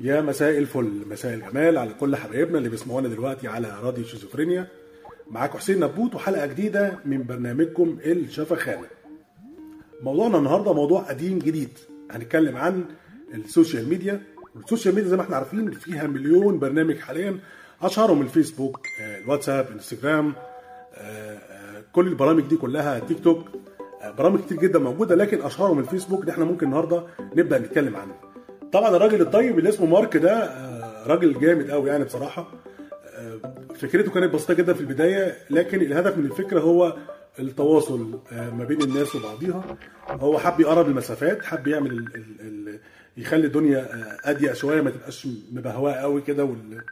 يا مساء الفل مساء الجمال على كل حبايبنا اللي بيسمعونا دلوقتي على راديو شيزوفرينيا. معاكم حسين نبوت وحلقة جديدة من برنامجكم الشفخانة. موضوعنا النهارده موضوع قديم جديد. هنتكلم عن ال social media. وال social media زي ما إحنا عارفين فيها مليون برنامج حاليا. أشهرهم الفيسبوك آه، الواتساب انستجرام آه، آه، كل البرامج دي كلها تيك توك. برامج كتير جدا موجودة لكن أشهرهم الفيسبوك اللي إحنا ممكن النهارده نبدأ نتكلم عنه. طبعا الراجل الطيب اللي اسمه مارك ده آه، راجل جامد قوي يعني بصراحة. آه، فكرته كانت بسيطة جدا في البداية لكن الهدف من الفكرة هو التواصل آه، ما بين الناس وبعضيها. هو حب يقرب المسافات حب يعمل ال ال ال يخلي الدنيا أضيق شوية ما تبقاش مبهواه قوي كده وال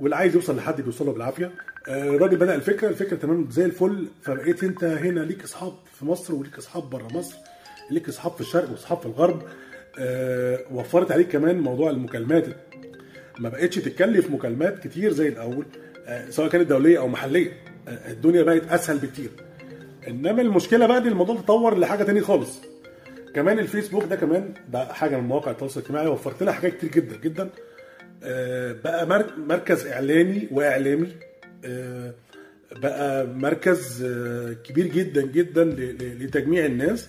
واللي عايز يوصل لحد بيوصل له بالعافية. الراجل بدأ الفكرة الفكرة تمام زي الفل. فبقيت انت هنا ليك اصحاب في مصر وليك اصحاب بره مصر ليك اصحاب في الشرق واصحاب في الغرب. آه، وفرت عليك كمان موضوع المكالمات. ما بقتش تتكلف مكالمات كتير زي الأول آه، سواء كانت دولية أو محلية. آه، الدنيا بقت أسهل بكتير. إنما المشكلة بقى دي الموضوع تطور لحاجة تانية خالص. كمان الفيسبوك ده كمان بقى حاجة من مواقع التواصل الاجتماعي. وفرت لها حاجات كتير جدا جدا. آه، بقى مر- مركز اعلاني وإعلامي. آه، بقى مركز آه، كبير جدا جدا لتجميع الناس.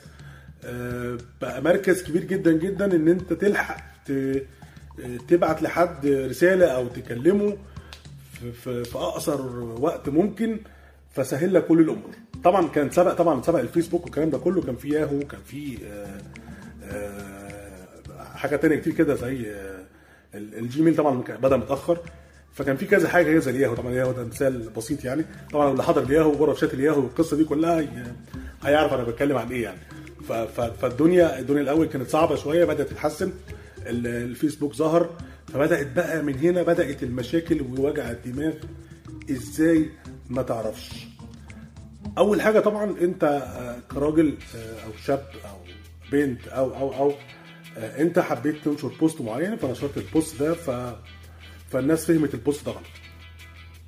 آه، بقى مركز كبير جدا جدا إن أنت تلحق تبعت لحد رسالة أو تكلمه في, أقصر وقت ممكن فسهل لك كل الأمور. طبعا كان سبق طبعا سبق الفيسبوك والكلام ده كله كان في ياهو كان في آه، آه، حاجة تانية كتير كده زي آه، ال- الجيميل طبعا بدأ متأخر. فكان في كذا حاجة زي الياهو. طبعا الياهو ده مثال بسيط يعني. طبعا اللي حضر الياهو شات الياهو والقصة دي كلها هيعرف أنا بتكلم عن إيه يعني. فالدنيا الدنيا الأول كانت صعبة شوية بدأت تتحسن. ال- الفيسبوك ظهر فبدأت بقى من هنا بدأت المشاكل ووجع الدماغ. إزاي؟ ما تعرفش. أول حاجة طبعا أنت آه، كراجل آه، أو شاب أو بنت أو أو أو آه، أنت حبيت تنشر post معين فنشرت ال post ده ف فالناس فهمت ال post ده غلط.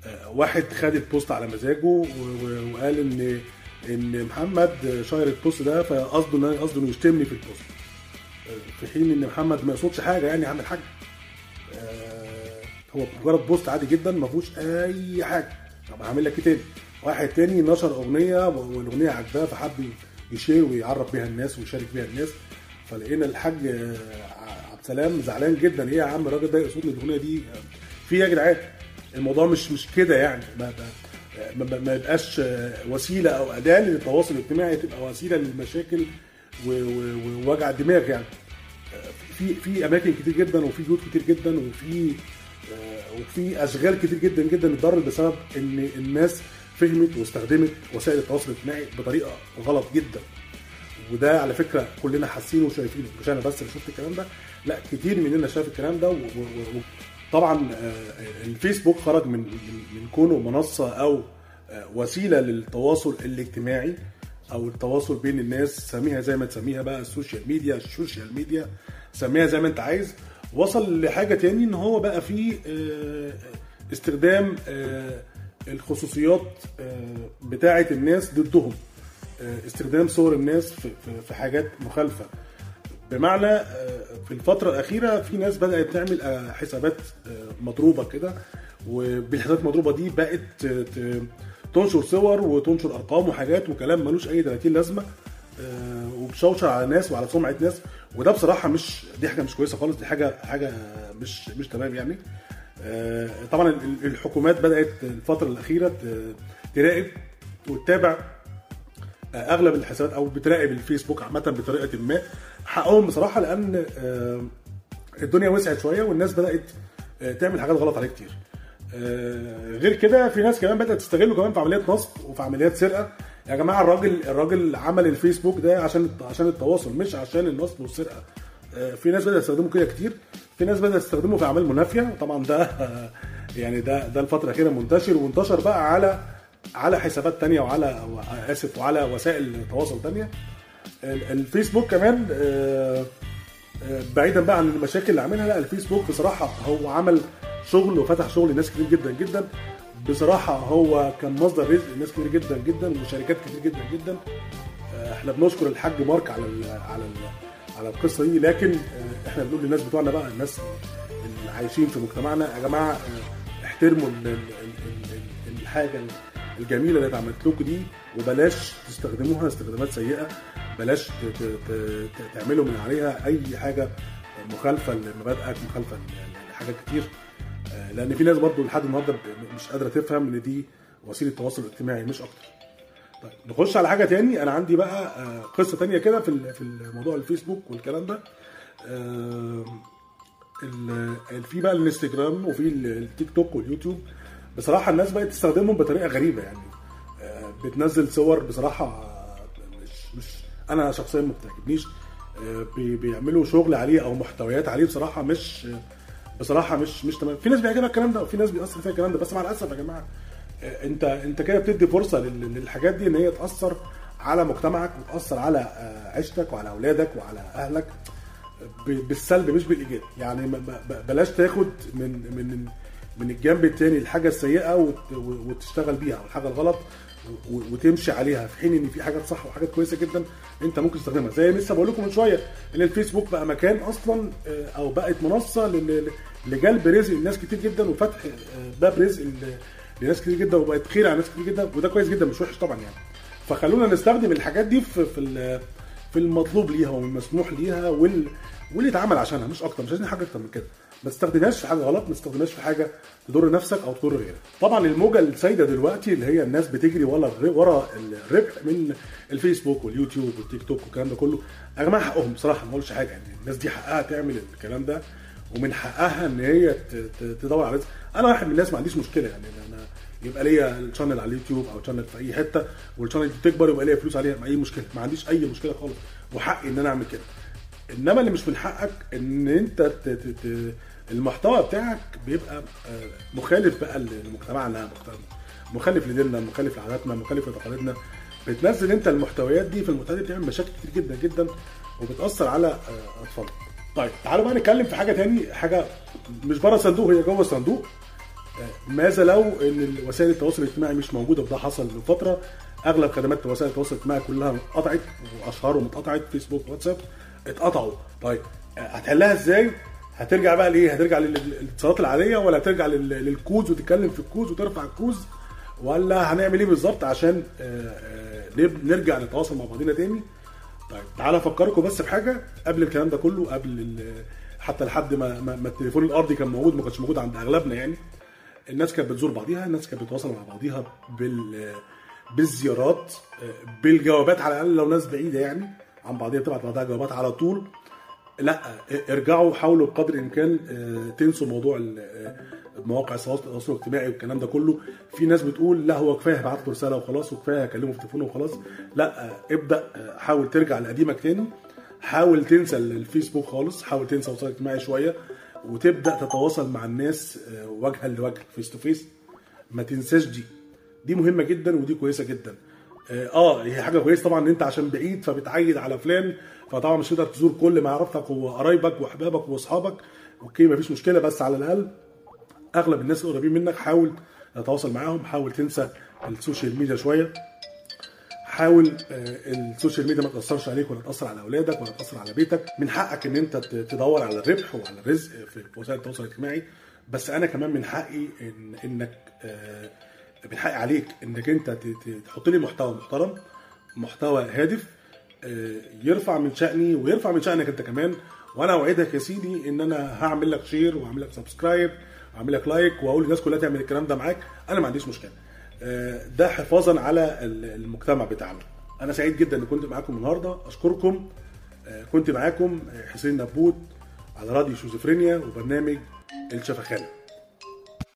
آه، واحد خد ال post على مزاجه وقال ان إن محمد شاير ال post ده فقصده إن قصده إنه يشتمني في ال post. آه، في حين إن محمد ما يقصدش حاجة يعني عامل حاجة. آه، هو مجرد post عادي جدا ما فيهوش أي حاجة. طب هعمل لك إيه تاني؟ واحد تاني نشر أغنية والأغنية عجباه فحب يشير ويعرف بيها الناس ويشارك بيها الناس. فلقينا الحاج السلام. زعلان جدا. إيه يا عم الراجل ده يقصد لي الاغنيه دي؟ في إيه يا جدعان؟ الموضوع مش مش كده يعني. ما ما, ما, يبقاش وسيلة أو أداة للتواصل الاجتماعي تبقى وسيلة للمشاكل ووجع الدماغ يعني. في في أماكن كتير جدا وفي بيوت كتير جدا وفي وفي أشغال كتير جدا جدا اتضرر بسبب إن الناس فهمت واستخدمت وسائل التواصل الاجتماعي بطريقة غلط جدا. وده على فكرة كلنا حاسينه وشايفينه. مش أنا بس اللي شفت الكلام ده لا كتير مننا شاف الكلام ده و- و- و- طبعا آه، الفيسبوك خرج من من كونه منصة أو آه، وسيلة للتواصل الاجتماعي أو التواصل بين الناس. سميها زي ما تسميها بقى ال social media ال social media. سميها زي ما أنت عايز. وصل لحاجة تاني إن هو بقى فيه آه، استخدام آه، الخصوصيات آه، بتاعة الناس ضدهم. آه، استخدام صور الناس في حاجات مخالفة. بمعنى آه، في الفترة الأخيرة في ناس بدأت تعمل آه، حسابات آه، مضروبة كده وبالحسابات المضروبة دي بقت تنشر صور وتنشر أرقام وحاجات وكلام ملوش أي 30 لازمة آه، وبتشوشر على ناس وعلى سمعة ناس. وده بصراحة مش دي حاجة مش كويسة خالص دي حاجة حاجة مش مش تمام يعني. آه، طبعا ال- الحكومات بدأت الفترة الأخيرة ت- تراقب وتتابع أغلب الحسابات أو بتراقب الفيسبوك عامة بطريقة ما. حقهم بصراحة لأن آه، الدنيا وسعت شوية والناس بدأت آه، تعمل حاجات غلط عليه كتير. آه، غير كده في ناس كمان بدأت تستغله كمان في عمليات نصب وفي عمليات سرقة. يا جماعة الراجل الراجل عمل الفيسبوك ده عشان عشان التواصل مش عشان النصب والسرقة. في ناس بدأت تستخدمه كده كتير. في ناس بدأت تستخدمه في أعمال منافية. طبعا ده يعني ده ده الفترة الأخيرة منتشر وانتشر بقى على على حسابات تانية وعلى اسف وعلى وسائل تواصل تانية. ال- الفيسبوك كمان آه، آه، بعيدا بقى عن المشاكل اللي عاملها لا الفيسبوك بصراحة هو عمل شغل وفتح شغل لناس كتير جدا جدا. بصراحة هو كان مصدر رزق لناس كتير جدا جدا وشركات كتير جدا جدا. آه، إحنا بنشكر الحاج مارك على ال على ال على القصة دي. لكن إحنا بنقول للناس بتوعنا بقى الناس اللي عايشين في مجتمعنا يا جماعة احترموا ال- ال- ال- ال- الحاجة الجميلة اللي اتعملت لكم دي وبلاش تستخدموها استخدامات سيئة بلاش تعملوا من عليها أي حاجة مخالفة لمبادئك مخالفة لحاجات كتير. آه، لأن في ناس برضو لحد النهارده مش قادرة تفهم إن دي وسيلة تواصل اجتماعي مش أكتر. طيب نخش على حاجة تاني. أنا عندي بقى آه، قصة تانية كده في في الموضوع الفيسبوك والكلام ده. في بقى الانستجرام وفي ال- التيك توك واليوتيوب. بصراحة الناس بقت تستخدمهم بطريقة غريبة يعني. آه، بتنزل صور بصراحة آه، مش مش أنا شخصيا ما بتعجبنيش. آه، بي- بيعملوا شغل عليه أو محتويات عليه بصراحة مش بصراحة مش مش تمام. في ناس بيعجبها الكلام ده وفي ناس بيأثر فيها الكلام ده بس مع الأسف يا جماعة انت أنت كده بتدي فرصة لل- للحاجات دي إن هي تأثر على مجتمعك وتأثر على عيشتك وعلى أولادك وعلى أهلك بالسلب مش بالإيجاب. يعني بلاش تاخد من من من الجنب التاني الحاجة السيئة وت- وتشتغل بيها أو الحاجة الغلط وتمشي عليها في حين إن في حاجات صح وحاجات كويسة جدا أنت ممكن تستخدمها. زي لسه بقول لكم من شوية إن الفيسبوك بقى مكان أصلا آه، أو بقت منصة لجلب رزق الناس كتير جدا وفتح آه، باب رزق لناس كتير جدا وبقت خير على ناس كتير جدا وده كويس جدا مش وحش طبعا يعني. فخلونا نستخدم الحاجات دي في في في المطلوب ليها والمسموح ليها وال واللي اتعمل عشانها مش أكتر مش عايزين حاجة أكتر من كده. ما تستخدمهاش في حاجة غلط ما تستخدمهاش في حاجة تضر نفسك أو تضر غيرك. طبعا الموجة السائده دلوقتي اللي هي الناس بتجري ورا ورا الربح من الفيسبوك واليوتيوب والتيك توك والكلام ده كله. يا جماعة حقهم بصراحة ما أقولش حاجة يعني الناس دي حقها تعمل الكلام ده ومن حقها إن هي تدور على رزق. أنا واحد من الناس ما عنديش مشكلة يعني أنا يبقى ليا ال channel على اليوتيوب أو channel في أي حتة وال channel دي تكبر ويبقى ليا فلوس عليها ما أي مشكلة ما عنديش أي مشكلة خالص وحقي إن أنا أعمل كده. انما اللي مش من حقك ان انت. المحتوى بتاعك بيبقى آه، مخالف بقى لمجتمعنا مخالف لديننا مخالف لعاداتنا مخالف لتقاليدنا. بتنزل انت المحتويات دي في المحتويات دي بتعمل مشاكل كتير جدا جدا وبتأثر على آه، اطفالنا طيب تعالوا بقى نتكلم في حاجة تاني حاجة مش بره الصندوق هي جوه الصندوق. ماذا لو إن وسائل التواصل الاجتماعي مش موجودة؟ وده حصل من فترة. أغلب خدمات وسائل التواصل الاجتماعي كلها اتقطعت واشهرهم اتقطعت فيسبوك واتساب. اتقطعوا. طيب هتحلها إزاي؟ هترجع بقى لإيه؟ هترجع لل- للاتصالات العادية ولا هترجع لل- للكوز وتتكلم في الكوز وترفع الكوز؟ ولا هنعمل إيه بالظبط عشان آه، آه، نرجع نتواصل مع بعضينا تاني؟ طيب تعالى أفكركم بس بحاجة قبل الكلام ده كله قبل حتى لحد ما, ما, التليفون الأرضي كان موجود ما كانش موجود عند أغلبنا يعني. الناس كانت بتزور بعضيها الناس كانت بتتواصل مع بعضيها بال بالزيارات بالجوابات على الأقل لو ناس بعيدة يعني. عن بعضيها بتبعت بعضها جوابات على طول. لا ارجعوا حاولوا بقدر الإمكان آه، تنسوا موضوع آه، مواقع التواصل الاجتماعي والكلام ده كله. في ناس بتقول لا هو كفاية هبعت له رسالة وخلاص وكفاية هكلمه في تليفونه وخلاص. لا آه، ابدأ حاول ترجع لقديمك تاني. حاول تنسى الفيسبوك خالص حاول تنسى التواصل الاجتماعي شوية وتبدأ تتواصل مع الناس وجها لوجه face to face ما تنساش دي. دي مهمة جدا ودي كويسة جدا. آه آه، هي حاجة كويسة طبعا إن أنت عشان بعيد فبتعيد على فلان فطبعا مش هتقدر تزور كل معارفك وقرايبك وأحبابك وأصحابك. okay مفيش مشكلة بس على الأقل أغلب الناس القريبين منك حاول تتواصل معاهم حاول تنسى ال social media شوية. حاول آه، ال social media ما تأثرش عليك ولا تأثر على أولادك ولا تأثر على بيتك. من حقك إن أنت تدور على الربح وعلى الرزق في وسائل التواصل الاجتماعي. بس أنا كمان من حقي إن إنك آه، من حقي عليك إنك أنت تحط لي محتوى محترم محتوى هادف آه، يرفع من شأني ويرفع من شأنك أنت كمان. وأنا أوعدك يا سيدي إن أنا هعمل لك share واعمل لك subscribe واعمل لك like واقول للناس كلها تعمل الكلام ده معاك. أنا ما عنديش مشكلة. آه، ده حفاظا على ال- المجتمع بتاعنا. أنا سعيد جدا ان كنت معاكم النهارده. أشكركم. آه، كنت معاكم حسين نبوت على راديو شوزوفرينيا وبرنامج الشفخانه